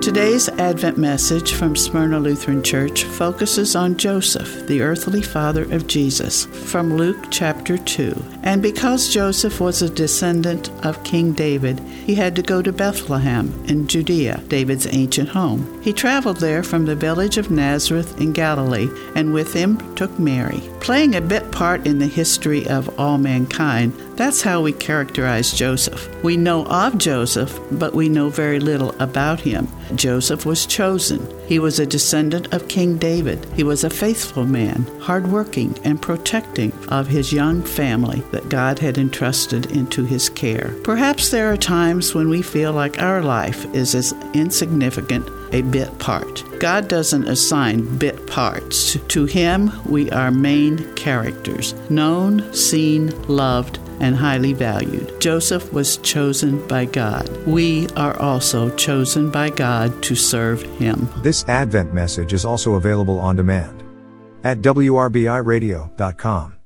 Today's Advent message from Smyrna Lutheran Church focuses on Joseph, the earthly father of Jesus, from Luke chapter 2. And because Joseph was a descendant of King David, he had to go to Bethlehem in Judea, David's ancient home. He traveled there from the village of Nazareth in Galilee, and with him took Mary. Playing a bit part in the history of all mankind, that's how we characterize Joseph. We know of Joseph, but we know very little about him. Joseph was chosen. He was a descendant of King David. He was a faithful man, hardworking and protecting of his young family that God had entrusted into his care. Perhaps there are times when we feel like our life is as insignificant a bit part. God doesn't assign bit parts. To Him, we are main characters, known, seen, loved, and highly valued. Joseph was chosen by God. We are also chosen by God to serve Him. This Advent message is also available on demand at WRBIRadio.com.